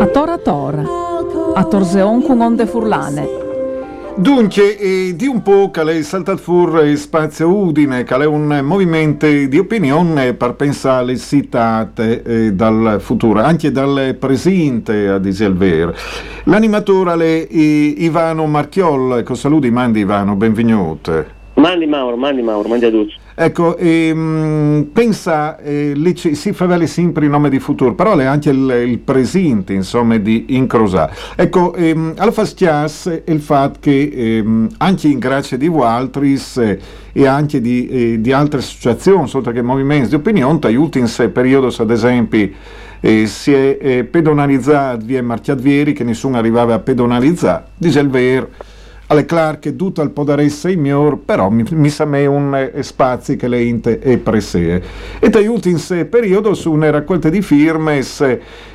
A tora tora, a torseon con onde furlane. Dunque, eh, di un po' che lei saltat fur spazio Udine, che è un movimento di opinione per pensare citate eh, dal futuro, anche dal presente, a dire il vero. L'animatore è Ivano Marchiol, con saluti, mandi Ivano, benvenuto. Mandi Mauro, mandi Mauro, mandi a tutti. Ecco, ehm, pensa, eh, si fa vale sempre il nome di futuro, però è anche il, il presente, insomma, di incrosare. Ecco, ehm, al fastias il fatto che ehm, anche in grazia di Waltris eh, e anche di, eh, di, altre associazioni, oltre che movimenti di opinione, negli ultimi periodi, ad esempio, eh, si è eh, pedonalizzato via Marchiadvieri, che nessuno arrivava a pedonalizzare, dice il vero alle Clark tutto il podaresse miglior, però mi, mi sa me un eh, spazio che le inte e presee. E da ultimi periodo su una raccolta di firme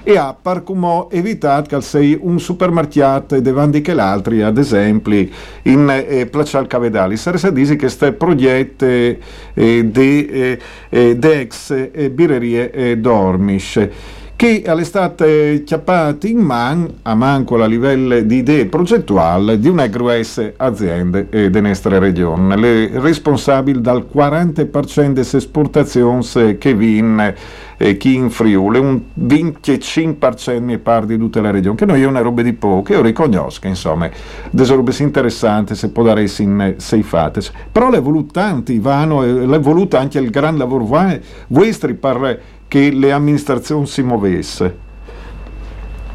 e per come evitato che sei un supermercato davanti che l'altri, ad esempio, in eh, Placial Cavedali. Sarebbe dire che queste progetti eh, di eh, eh, ex eh, birrerie eh, Dormish che all'estate chiappati in man, a manco a livello di idee progettuali, di una grosse aziende eh, della nostra regione, le responsabili dal 40% delle esportazioni che viene eh, chi in Friuli, un 25% mi pare di tutta la regione, che noi è una roba di poco, io riconosco, insomma, delle robe interessanti se può dare in sei fate. Però l'è voluto tanti, Ivano, l'è voluto anche il gran lavoro vostri per che le amministrazioni si muovesse.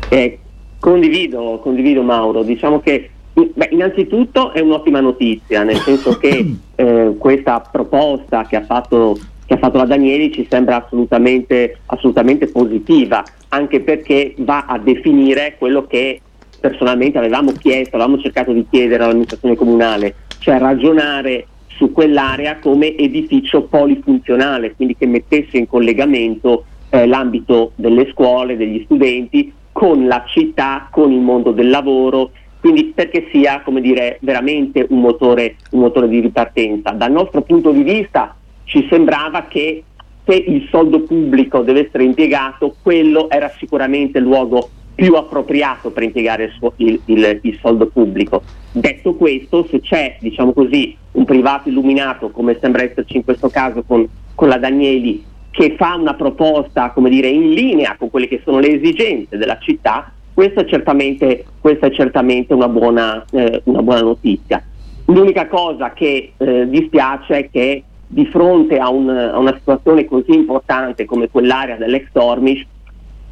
Eh, condivido, condivido Mauro, diciamo che beh, innanzitutto è un'ottima notizia, nel senso che eh, questa proposta che ha, fatto, che ha fatto la Danieli ci sembra assolutamente, assolutamente positiva, anche perché va a definire quello che personalmente avevamo chiesto, avevamo cercato di chiedere all'amministrazione comunale, cioè ragionare su quell'area come edificio polifunzionale, quindi che mettesse in collegamento eh, l'ambito delle scuole, degli studenti con la città, con il mondo del lavoro, quindi perché sia dire, veramente un motore, un motore di ripartenza. Dal nostro punto di vista ci sembrava che se il soldo pubblico deve essere impiegato, quello era sicuramente il luogo più appropriato per impiegare il, il, il, soldo pubblico. Detto questo, se c'è diciamo così, un privato illuminato, come sembra esserci in questo caso con, con la Danieli, che fa una proposta dire, in linea con quelle che sono le esigenze della città, questa è certamente, questa è certamente una, buona, eh, una, buona, notizia. L'unica cosa che eh, dispiace è che di fronte a, un, a una situazione così importante come quell'area dell'ex Dormish,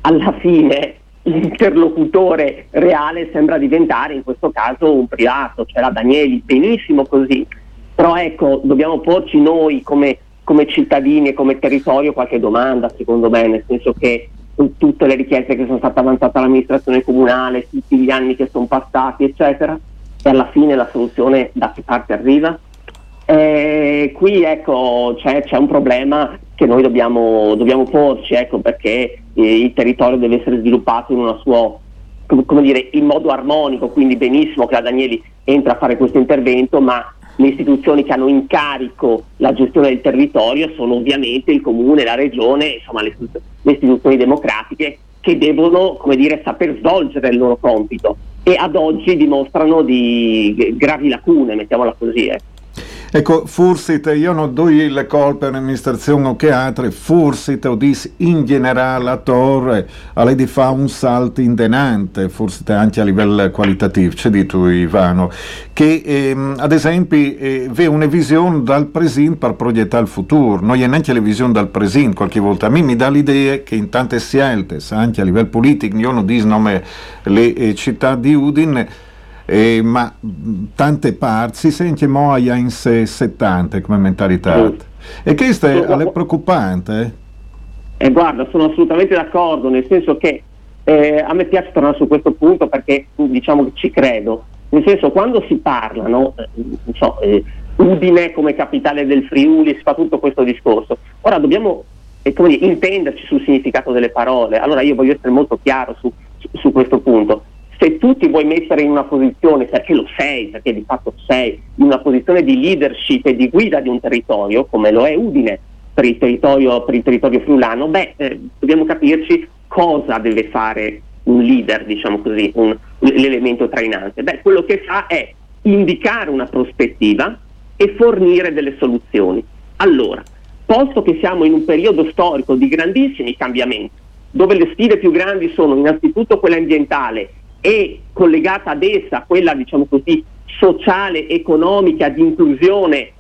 alla fine l'interlocutore reale sembra diventare in questo caso un privato, cioè la Danieli, benissimo così, però ecco, dobbiamo porci noi come, come cittadini e come territorio qualche domanda, secondo me, nel senso che tutte le richieste che sono state avanzate all'amministrazione comunale, tutti gli anni che sono passati, eccetera, e alla fine la soluzione da che parte arriva? Eh, qui ecco, c'è, c'è, un problema che noi dobbiamo, dobbiamo porci, ecco, perché eh, il territorio deve essere sviluppato in, sua, dire, in modo armonico, quindi benissimo che la Danieli entra a fare questo intervento, ma le istituzioni che hanno in carico la gestione del territorio sono ovviamente il comune, la regione, insomma le, le istituzioni democratiche che devono dire, saper svolgere il loro compito e ad oggi dimostrano di gravi lacune, mettiamola così. Eh. Ecco, forse io non do le colpe all'amministrazione o che altre, forse o dis in generale la torre, a lei di fa un salto indenante, forse anche a livello qualitativo, c'è detto Ivano, che ehm, ad esempio eh, vede una visione dal presente per proiettare il futuro, non è neanche la visione dal presente, qualche volta. A me mi dà l'idea che in tante scelte, anche a livello politico, io non dico le eh, città di Udine, eh, ma tante parti si sente moia in sé 70 come mentalità. Mm. E questo è, è preoccupante. eh, guarda, sono assolutamente d'accordo, nel senso che eh, a me piace tornare su questo punto perché diciamo che ci credo. Nel senso, quando si parla, no, eh, so, eh, Udine come capitale del Friuli, si fa tutto questo discorso. Ora dobbiamo eh, dire, intenderci sul significato delle parole. Allora io voglio essere molto chiaro su, su, su questo punto se tu ti vuoi mettere in una posizione, perché lo sei, perché di fatto sei, in una posizione di leadership e di guida di un territorio, come lo è Udine per il territorio, per il territorio friulano, beh, eh, dobbiamo capirci cosa deve fare un leader, diciamo così, un, l'elemento trainante. Beh, quello che fa è indicare una prospettiva e fornire delle soluzioni. Allora, posto che siamo in un periodo storico di grandissimi cambiamenti, dove le sfide più grandi sono innanzitutto quella ambientale e collegata ad essa quella diciamo così sociale, economica, di inclusione,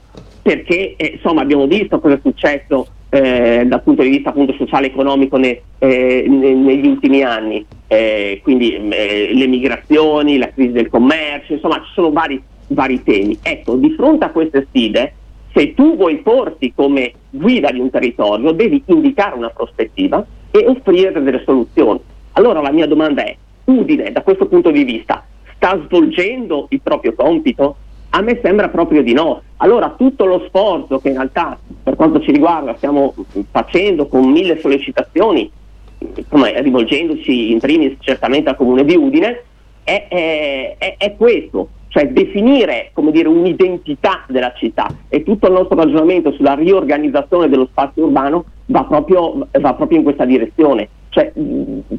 perché eh, insomma abbiamo visto cosa è successo eh, dal punto di vista appunto sociale e economico ne, eh, ne, negli ultimi anni, eh, quindi eh, le migrazioni, la crisi del commercio, insomma ci sono vari, vari temi. Ecco, di fronte a queste sfide, se tu vuoi porti come guida di un territorio, devi indicare una prospettiva e offrire delle soluzioni. Allora la mia domanda è, Udine da questo punto di vista sta svolgendo il proprio compito? A me sembra proprio di no. Allora tutto lo sforzo che in realtà per quanto ci riguarda stiamo facendo con mille sollecitazioni, come rivolgendoci in primis certamente al comune di Udine, è, è, è questo, cioè definire dire, un'identità della città e tutto il nostro ragionamento sulla riorganizzazione dello spazio urbano va proprio, va proprio in questa direzione. Cioè,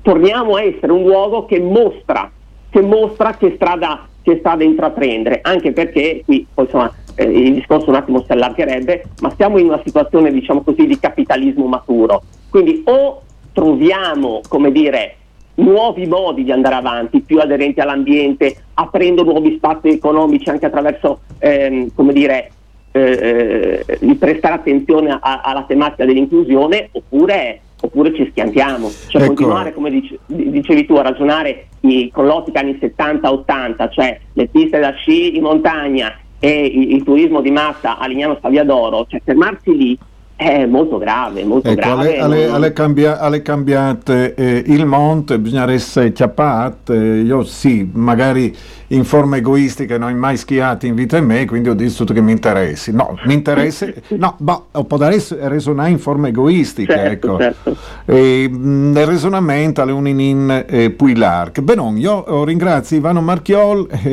torniamo a essere un luogo che mostra, che, mostra che, strada, che strada intraprendere, anche perché qui insomma eh, il discorso un attimo si allargherebbe, ma siamo in una situazione diciamo così di capitalismo maturo. Quindi o troviamo, come dire, nuovi modi di andare avanti, più aderenti all'ambiente, aprendo nuovi spazi economici anche attraverso, ehm, dire, eh, eh, prestare attenzione a, alla tematica dell'inclusione, oppure oppure ci schiantiamo. Cioè ecco. continuare, come dice, dicevi tu, a ragionare i, con l'ottica anni 70-80, cioè le piste da sci in montagna e il, il turismo di massa a Lignano Staviadoro, cioè fermarsi lì è molto grave, molto ecco, grave. Alle, alle, alle, cambia, alle cambiate eh, il monte, bisogna essere chiappate, io sì, magari in forma egoistica non ho mai schiato in vita me, quindi ho detto che mi interessi. No, mi interessa, no, boh, può resonare in forma egoistica, certo, ecco. Certo. E, nel resonamento alle uninin eh, puilarc. Benon, io ringrazio Ivano Marchiol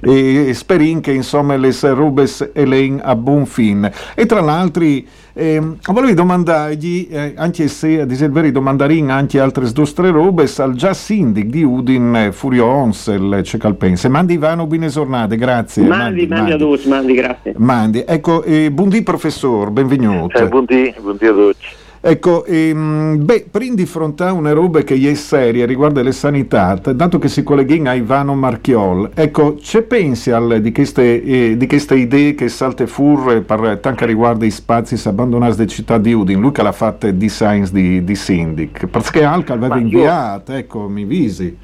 e, e sperin che insomma le rubes elen a buon fin. E tra l'altro eh, volevo domandargli, eh, anche se ad esempio domandarin anche altre nostre robe, al già sindic di Udin eh, Furio Onsel, Cecalpense. Mandi Ivano, buone giornate, grazie. Mandi, mandi, mandi, a tutti, mandi, grazie. Mandi, ecco, eh, buondì professor, benvenuto. Eh, buondì, buondì a tutti. Ecco, ehm, beh, prima di fronte una roba che è seria riguardo le sanità, dato che si colleghi a Ivano Marchiol, ecco, c'è pensi al, di, queste, eh, di, queste, idee che salte fur per tanto riguardo i spazi abbandonati da città di Udin, lui che l'ha fatta di Science di, di Sindic, perché Alca aveva inviato, ecco, mi visi.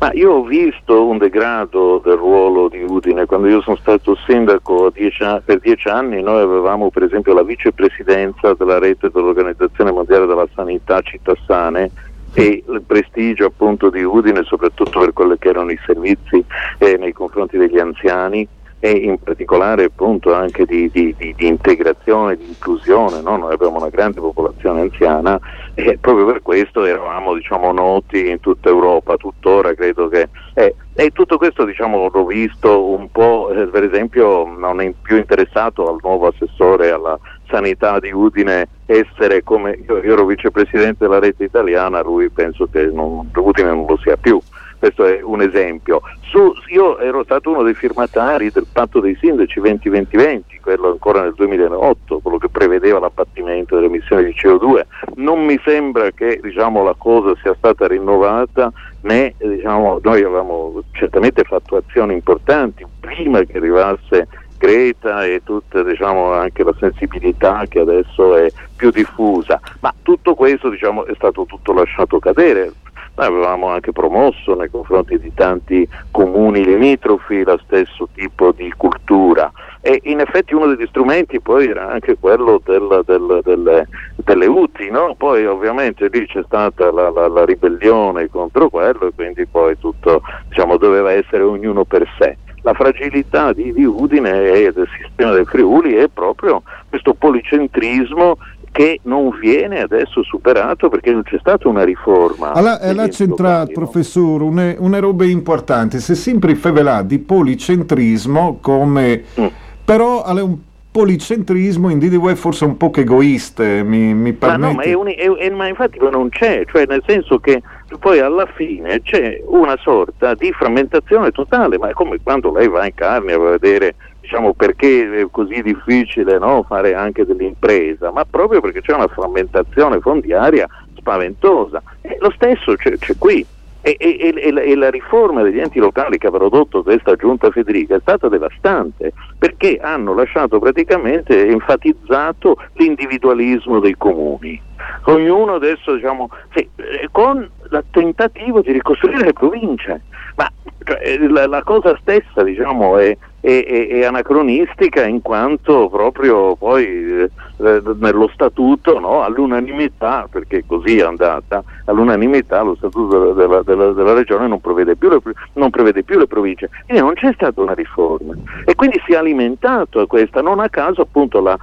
Ma io ho visto un degrado del ruolo di Udine, quando io sono stato sindaco dieci per dieci anni noi avevamo per esempio la vicepresidenza della rete dell'Organizzazione Mondiale della Sanità Città Sane e il prestigio appunto di Udine soprattutto per quelli che erano i servizi eh, nei confronti degli anziani e in particolare appunto anche di, di, di, di integrazione, di inclusione, no? noi abbiamo una grande popolazione anziana e proprio per questo eravamo diciamo, noti in tutta Europa, tuttora credo che... Eh, e tutto questo diciamo, l'ho visto un po', eh, per esempio non è più interessato al nuovo assessore alla sanità di Udine essere come io, io ero vicepresidente della rete italiana, lui penso che non, Udine non lo sia più questo è un esempio. Su, io ero stato uno dei firmatari del patto dei sindaci 2020-2020, quello ancora nel 2008, quello che prevedeva l'abbattimento delle emissioni di CO2. Non mi sembra che diciamo, la cosa sia stata rinnovata, né diciamo, noi avevamo certamente fatto azioni importanti prima che arrivasse Greta e tutta diciamo, anche la sensibilità che adesso è più diffusa, ma tutto questo diciamo, è stato tutto lasciato cadere noi avevamo anche promosso nei confronti di tanti comuni limitrofi lo stesso tipo di cultura e in effetti uno degli strumenti poi era anche quello del, del, del, delle UTI, no? poi ovviamente lì c'è stata la, la, la, ribellione contro quello e quindi poi tutto diciamo, doveva essere ognuno per sé. La fragilità di, di Udine e del sistema del Friuli è proprio questo policentrismo che non viene adesso superato perché non c'è stata una riforma. Allora, là centrato, professore, una, una roba importante, è sempre favelato di policentrismo come... Mm. però è un policentrismo in DDW forse un po' egoiste, mi, mi permette. Ma, no, ma, è un, è, è, ma infatti non c'è, cioè nel senso che poi alla fine c'è una sorta di frammentazione totale, ma è come quando lei va in carne a vedere diciamo, perché è così difficile no, fare anche dell'impresa, ma proprio perché c'è una frammentazione fondiaria spaventosa. E lo stesso c'è, c'è qui. E, e, e, e, la riforma degli enti locali che ha prodotto questa giunta Federica è stata devastante perché hanno lasciato praticamente enfatizzato l'individualismo dei comuni. Ognuno adesso, diciamo, sì, eh, con il tentativo di ricostruire le province, ma cioè, la, la, cosa stessa diciamo, è, è, è, è, anacronistica in quanto proprio poi eh, nello statuto no, all'unanimità, perché così è andata, all'unanimità lo statuto della, della, della regione non prevede, le, non prevede, più le, province, quindi non c'è stata una riforma. E quindi si è alimentato questa, non a caso appunto la,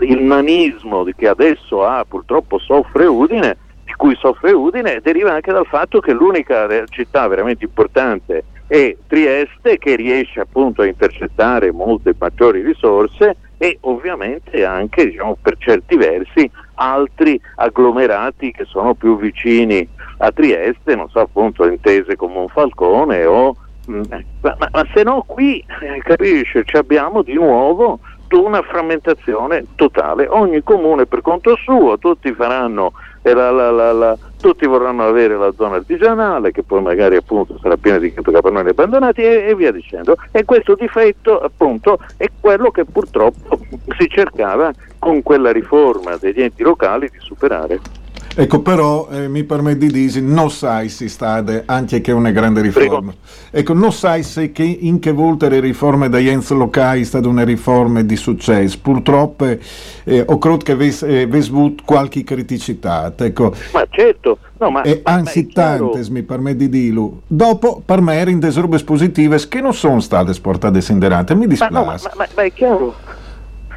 il nanismo che adesso ha purtroppo soffre Udine, di cui soffre Udine, deriva anche dal fatto che l'unica città veramente importante e Trieste che riesce appunto a intercettare molte maggiori risorse e ovviamente anche diciamo, per certi versi altri agglomerati che sono più vicini a Trieste, non so appunto intese come un Falcone o mh, mm, ma, ma, ma, se no qui eh, capisce ci abbiamo di nuovo una frammentazione totale, ogni comune per conto suo, tutti faranno la, la, la, tutti vorranno avere la zona artigianale che poi magari appunto sarà piena di capannoni abbandonati e, e, via dicendo e questo difetto appunto è quello che purtroppo si cercava con quella riforma degli enti locali di superare. Ecco, però eh, mi permette di dire, non sai se sta anche che è una grande riforma. Ecco, non sai se che, in che volte le riforme degli enti locali sono state una riforma di successo. Purtroppo eh, ho credo che avesse eh, avuto qualche criticità. Ecco. Ma certo, no, ma, e anzi tante, mi permette di dirlo. Dopo, per me, erano delle robe positive che non sono state sportate sinderate. Mi dispiace. Ma, no, ma, ma, ma, è chiaro.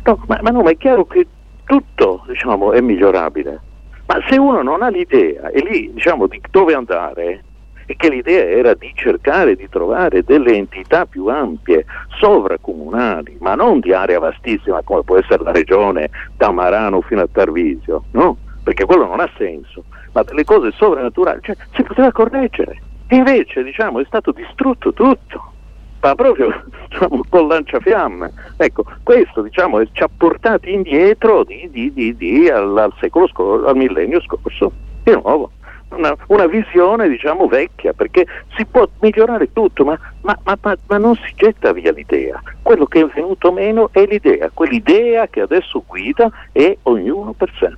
No, ma, ma no, ma è chiaro che tutto diciamo, è migliorabile ma se uno non ha l'idea e lì diciamo di dove andare, e che l'idea era di cercare di trovare delle entità più ampie, sovracomunali, ma non di area vastissima come può essere la regione da Marano fino a Tarvisio, no? Perché quello non ha senso, ma delle cose sovrannaturali, cioè si poteva correggere. E invece, diciamo, è stato distrutto tutto ma proprio diciamo, con lanciafiamme. Ecco, questo diciamo, ci ha portati indietro di, di, di, al, al, secolo scorso, al millennio scorso, di nuovo. Una, una visione diciamo vecchia perché si può migliorare tutto ma, ma, ma, ma, non si getta via l'idea quello che è venuto meno è l'idea quell'idea che adesso guida è ognuno per sé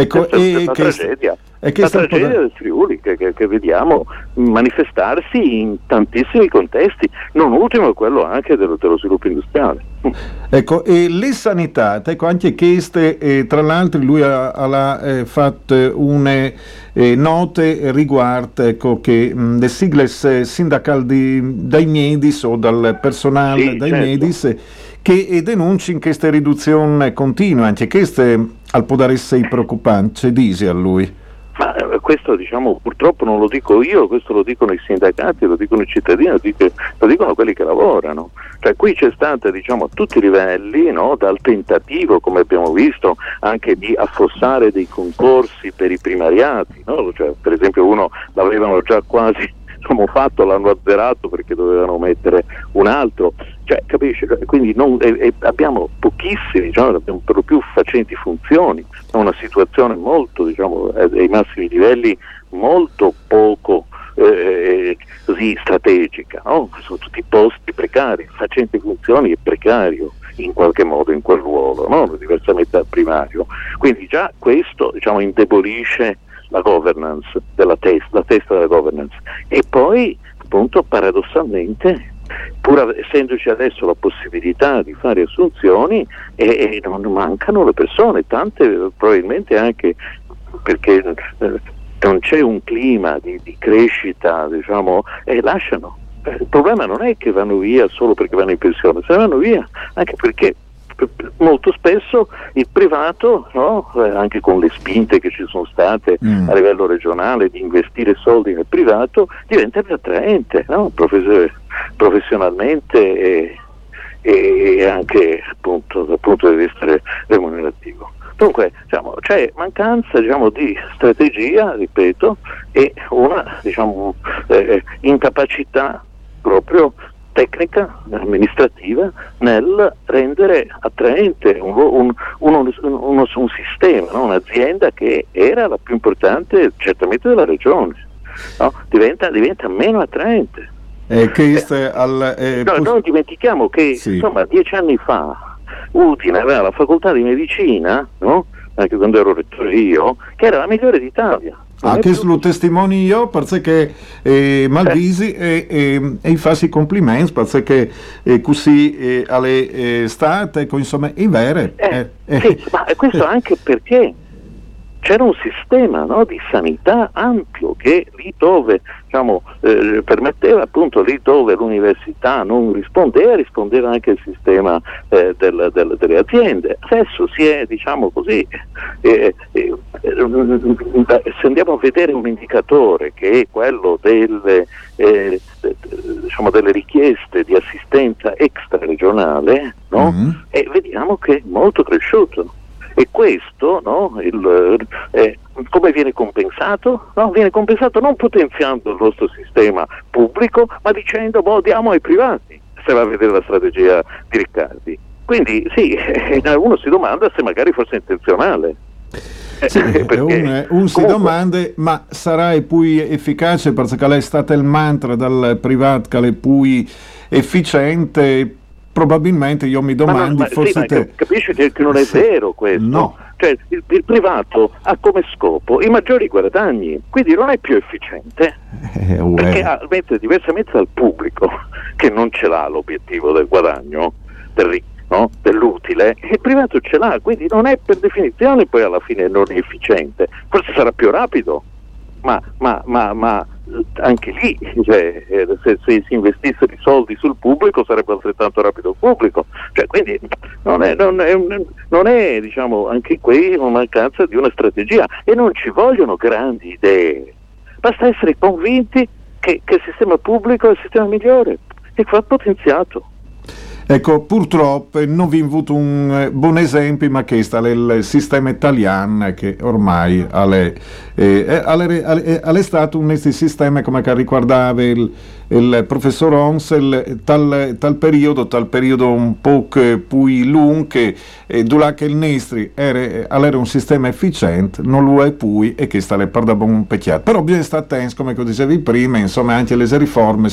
ecco, è una tragedia è che la tragedia del Friuli che, che, che, vediamo manifestarsi in tantissimi contesti, non ultimo quello anche dello, dello sviluppo industriale. Ecco, e le sanità, ecco, anche queste, eh, tra l'altro lui ha, ha eh, fatto une eh, note riguardo ecco, che mh, le sigle sindacali dai Medis o dal personale sì, dai certo. Medis che denunciano queste riduzioni continue, anche queste al poter essere preoccupanti, dice a lui. Ma eh, questo diciamo purtroppo non lo dico io, questo lo dicono i sindacati, lo dicono i cittadini, lo, dico, lo dicono quelli che lavorano. Cioè qui c'è stata diciamo, a tutti i livelli, no, dal tentativo, come abbiamo visto, anche di affossare dei concorsi per i primariati, no? cioè, per esempio uno l'avevano già quasi diciamo, fatto, l'hanno azzerato perché dovevano mettere un altro, cioè, capisci? Quindi non, e, e abbiamo pochissimi, diciamo, abbiamo per lo più facenti funzioni, una situazione molto, diciamo, ai massimi livelli, molto poco eh, così strategica, no? sono tutti posti precari, facenti funzioni e precario in qualche modo in quel ruolo, no? diversamente dal primario. Quindi già questo diciamo, indebolisce la governance della testa, la testa della governance. E poi, appunto, paradossalmente pur essendoci adesso la possibilità di fare assunzioni e, e non mancano le persone, tante probabilmente anche perché eh, non c'è un clima di, di crescita, diciamo, e lasciano. Il problema non è che vanno via solo perché vanno in pensione, se vanno via anche perché molto spesso il privato, no? eh, anche con le spinte che ci sono state mm. a livello regionale di investire soldi nel privato, diventa più attraente no? Profes- professionalmente e, e, anche appunto, dal punto di vista remunerativo. Dunque diciamo, c'è mancanza diciamo, di strategia, ripeto, e una diciamo, eh, incapacità proprio tecnica amministrativa nel rendere attraente un, un, uno, uno, un sistema, no? un'azienda che era la più importante certamente della regione, no? diventa, diventa, meno attraente. Eh, eh, al, eh, no, non dimentichiamo che sì. insomma, dieci anni fa Udine aveva la facoltà di medicina, anche quando ero rettore io, che era la migliore d'Italia anche lo testimoni io perché eh, Malvisi e, e, e fa complimenti perché eh, così eh, alle eh, state ecco, insomma è vero eh, eh, sì, ma questo anche perché c'era un sistema no, di sanità ampio che lì dove diciamo, eh, permetteva appunto lì dove l'università non rispondeva, rispondeva anche il sistema eh, del, del, delle aziende. Adesso si è, diciamo così, eh, eh se andiamo a vedere un indicatore che è quello delle, eh, diciamo, delle richieste di assistenza extraregionale, no? mm-hmm. vediamo che è molto cresciuto. E questo no, il, eh, come viene compensato? No, viene compensato non potenziando il nostro sistema pubblico, ma dicendo boh, diamo ai privati, se va a vedere la strategia di Riccardi. Quindi sì, uno si domanda se magari fosse intenzionale. Sì, perché, un, un si domanda, ma sarà più efficace perché è stato il mantra dal privato che è più efficiente probabilmente io mi domando ma, ma, forse sì, te... capisci che, che, non è sì. vero questo no. cioè il, il, privato ha come scopo i maggiori guadagni quindi non è più efficiente eh, perché ha, mentre diversamente dal pubblico che non ce l'ha l'obiettivo del guadagno del, no? dell'utile il privato ce l'ha quindi non è per definizione poi alla fine non efficiente forse sarà più rapido ma, ma, ma, ma anche lì cioè, eh, se, se, si investissero i soldi sul pubblico sarebbe altrettanto rapido il pubblico. Cioè, quindi non è, non è, non è diciamo, anche qui una mancanza di una strategia. E non ci vogliono grandi idee. Basta essere convinti che, che il sistema pubblico è il sistema migliore. E va potenziato Ecco, purtroppo non vi ho avuto un eh, buon esempio, ma che sta il sistema italiano che ormai è, eh, è, stato un sistema come che riguardava il, il professor Onsel tal, tal, periodo, tal periodo un po' più lungo, eh, durante il Nestri era, era, un sistema efficiente, non lo è più e che sta le per da buon pecchiato. Però bisogna stare attenti, come dicevi prima, insomma anche le riforme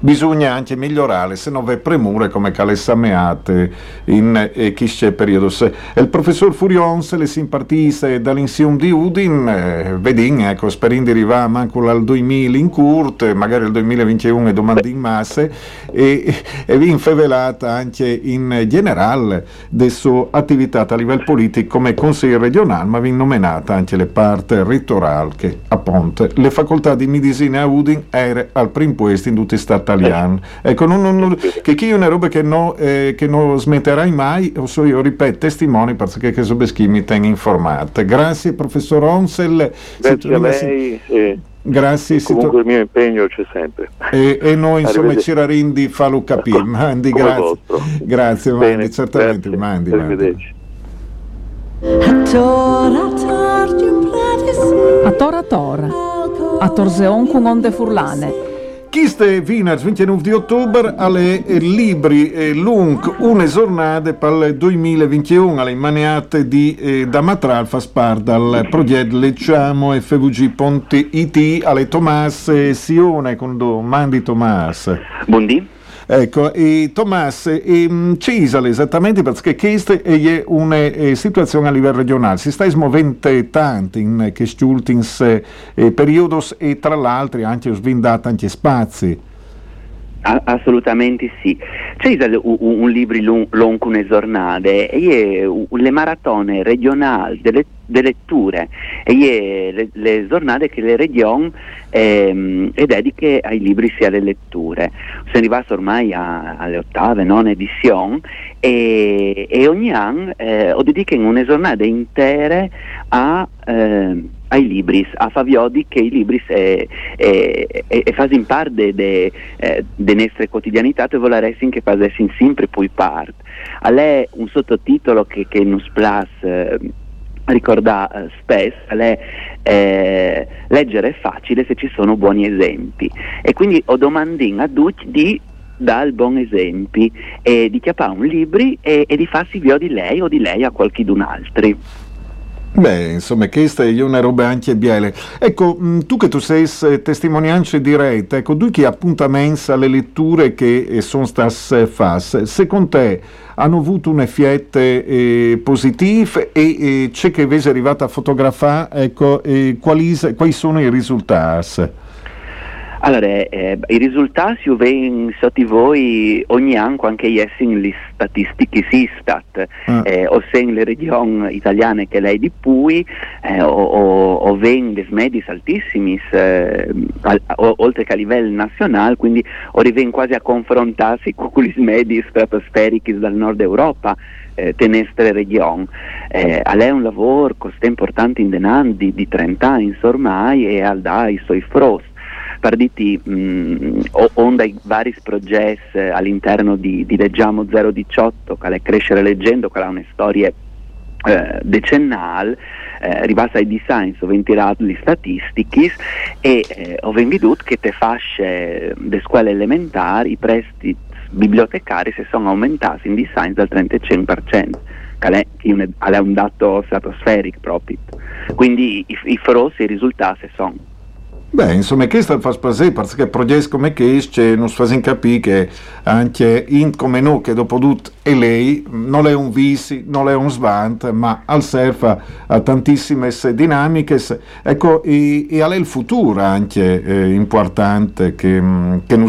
bisogna anche migliorare, se non v'è premure come che le sameate in eh, questo periodo. Se il professor Furions le simpartise dall'insieme di Udin, eh, vedin, ecco, sperando di arrivare manco al 2000 in Kurt, magari al 2021 e domande in masse, e, e vi infevelata anche in generale della sua attività a livello politico come consigliere regionale, ma vi nominata anche le parti rettorali che appunto le facoltà di medicina a Udin erano al primo posto in tutti gli stati italiani. Ecco, non, non, che qui è una roba che non eh, non smetterai mai, so io ripeto, testimoni perché che Sobeschini mi tenga informato. Grazie professor Onsel. Grazie a lei. Eh. Grazie. Comunque il mio impegno c'è sempre. E, e noi insomma ci rarindi fallo capire. Mandi, grazie. Grazie Bene, Mandi, certamente grazie. Mandi. Arrivederci. A tora tora, a torseon con onde furlane. Queste viners 29 di ottobre alle libri eh, lung una giornata per il 2021 alle maniate di eh, Damatral fa spar dal progetto Lecciamo FVG Ponte IT alle Tomas Sione con Mandi Tomas. Buondì. Ecco, e Tomas, e, Cisale esattamente perché questa è una eh, situazione a livello regionale, si sta smuovendo tanto in questi ultimi eh, periodi e tra l'altro anche svindata anche spazi. Assolutamente sì. C'è un, libro lungo una giornata e le maratone regionali delle, delle letture e le, le giornate che le regioni ehm, dediche ai libri sia alle letture. Sono arrivato ormai a, alle ottave, non edizioni e, e ogni anno eh, ho dedicato una giornata intera a... Eh, ai libri, a Faviodi che i libri è, è fanno parte delle eh, nostre quotidianità e voleresti che facessero sempre poi parte. A lei un sottotitolo che, che nos plus eh, ricorda eh, spesso è eh, leggere è facile se ci sono buoni esempi e quindi ho domandin a tutti di dare buoni esempi e di chiappare un libro e, e di farsi via di lei o di lei a qualcun altro. Beh, insomma, questa è una roba anche biele. Ecco, mm, tu che tu sei testimonianza diretta, ecco, tu che appuntamenti alle letture che eh, sono state fatte, secondo te hanno avuto un effetto eh, positivo e eh, c'è che invece è arrivata a fotografare, ecco, eh, quali, quali sono i risultati? Allora, eh, i risultati vengono sotto voi ogni anno anche in le statistiche SISTAT, ah. eh, o se le regioni italiane che lei di Pui, eh, o, o, o vengono le medie altissime, eh, oltre che a livello nazionale, quindi vengono quasi a confrontarsi con le medie stratosferiche dal nord Europa. Eh, tenestre region. Eh, a lei un lavoro così importante in denandi di, di 30 anni ormai e al dai suoi frost partiti mh, onda i vari progetti all'interno di, di Leggiamo 018, che è Crescere Leggendo, che ha una storia eh, decennale, eh, ribassa i design, ho ventilato le statistiche e eh, ho veduto che te fasce delle scuole elementari i prestiti bibliotecari si sono aumentati in design del 35%, che è un dato stratosferico proprio. Quindi i, i frossi, i risultati sono Beh, insomma, questo fa spasare perché progetti come questo non fanno capire che anche in come noi, che dopo tutto è lei, non è un visi, non è un svant, ma al serfa a tantissime dinamiche. Ecco, e, e è il futuro anche eh, importante che, che non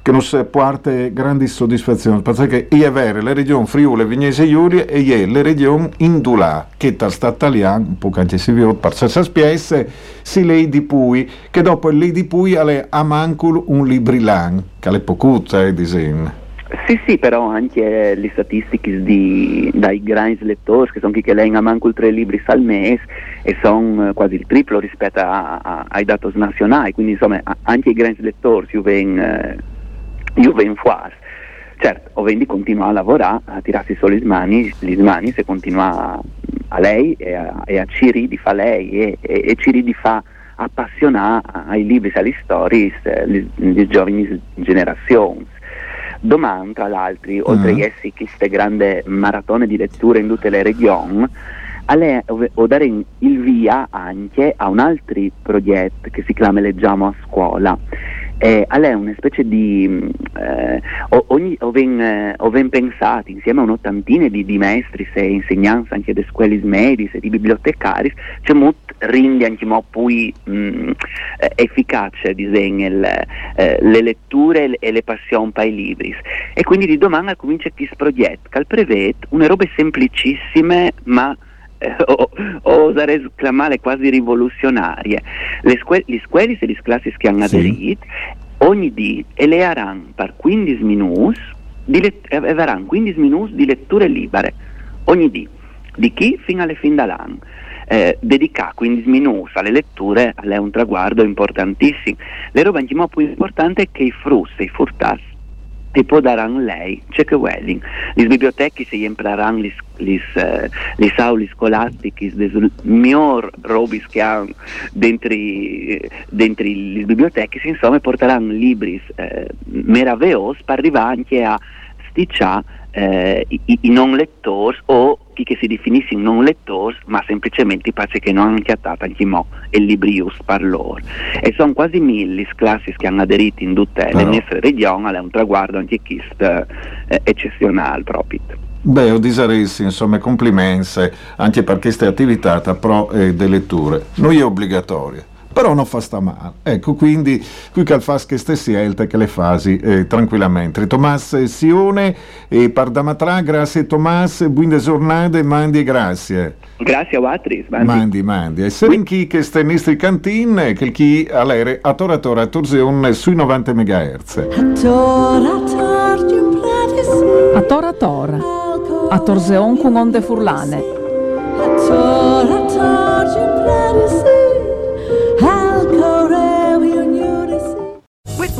che nos porta grandi soddisfazioni, perché è vero, le regioni Friuli, Vignese Giulia e è le regioni Indulà, che tal sta italiano, un po' anche si vede, per se spiesse, si lei di Pui, che dopo lei di Pui ha mancul un librilan, che è pocuta, eh, disegno. Sì, sì, però anche le statistiche di, dai grandi lettori, che sono chi che leggono manco tre libri al mese e sono quasi il triplo rispetto a, a, ai dati nazionali, quindi insomma anche i grandi lettori si vengono vengo fuori. Certo, Ovendi continua a lavorare, a tirarsi solo le mani, se continua a lei e a, e a Ciri di fa lei e, e, e Ciri di fa appassionare ai libri e alle storie le giovani generazioni. Domani, tra l'altro, uh-huh. oltre a essi queste grandi maratone di letture in tutte le regioni, ho dare il via anche a un altro progetto che si chiama Leggiamo a scuola eh, è una specie di mm, eh, ogni, ho, ben, eh, ho ben pensato insieme a un'ottantina di, di maestri e insegnanti anche di scuole medie e di bibliotecari c'è molto rende anche mo poi mh, mm, eh, efficace disegna il, eh, le letture e le passioni per i libri. E quindi di domani comincia questo progetto che prevede una robe semplicissime ma eh, o, oserei esclamare quasi rivoluzionarie. Le, scuole, le scuole e le classi che hanno sì. aderito ogni dì elearanno per 15 minuti di let- avranno 15 minuti di letture libere ogni dì, di chi fino alle fin dall'anno. Eh, dedicare 15 minuti alle letture è un traguardo importantissimo. Le robe più importante è che i frutti, i furtassi, e dare lei, c'è che welling. Le biblioteche si impraranno le uh, aule scolastiche, le migliori robe che hanno dentro, dentro le biblioteche, insomma porteranno libri eh, meravigliosi per arrivare anche a sticciare eh, i, i, non lettori o chi che si definisce non lettori, ma semplicemente pace che non hanno chiattato anche mo il librius per loro. E sono quasi mille classi che hanno aderito in tutte le nostre regioni, è un traguardo anche questo eh, eccezionale proprio. Beh, ho disaresi, insomma, complimenti anche per questa attività pro eh, delle letture. Non è obbligatoria però non fa sta male. Ecco, quindi qui che fa che ste scelte che le fasi eh, tranquillamente. Tomas Sione e Pardamatra, grazie Tomas, buone giornate, mandi e grazie. Grazie a Watris, mandi. Mandi, mandi. E se chi che sta in nostri cantin, che chi all'ere a tora tora a torsione sui 90 MHz. A tora tora, a Torseon con onde furlane. With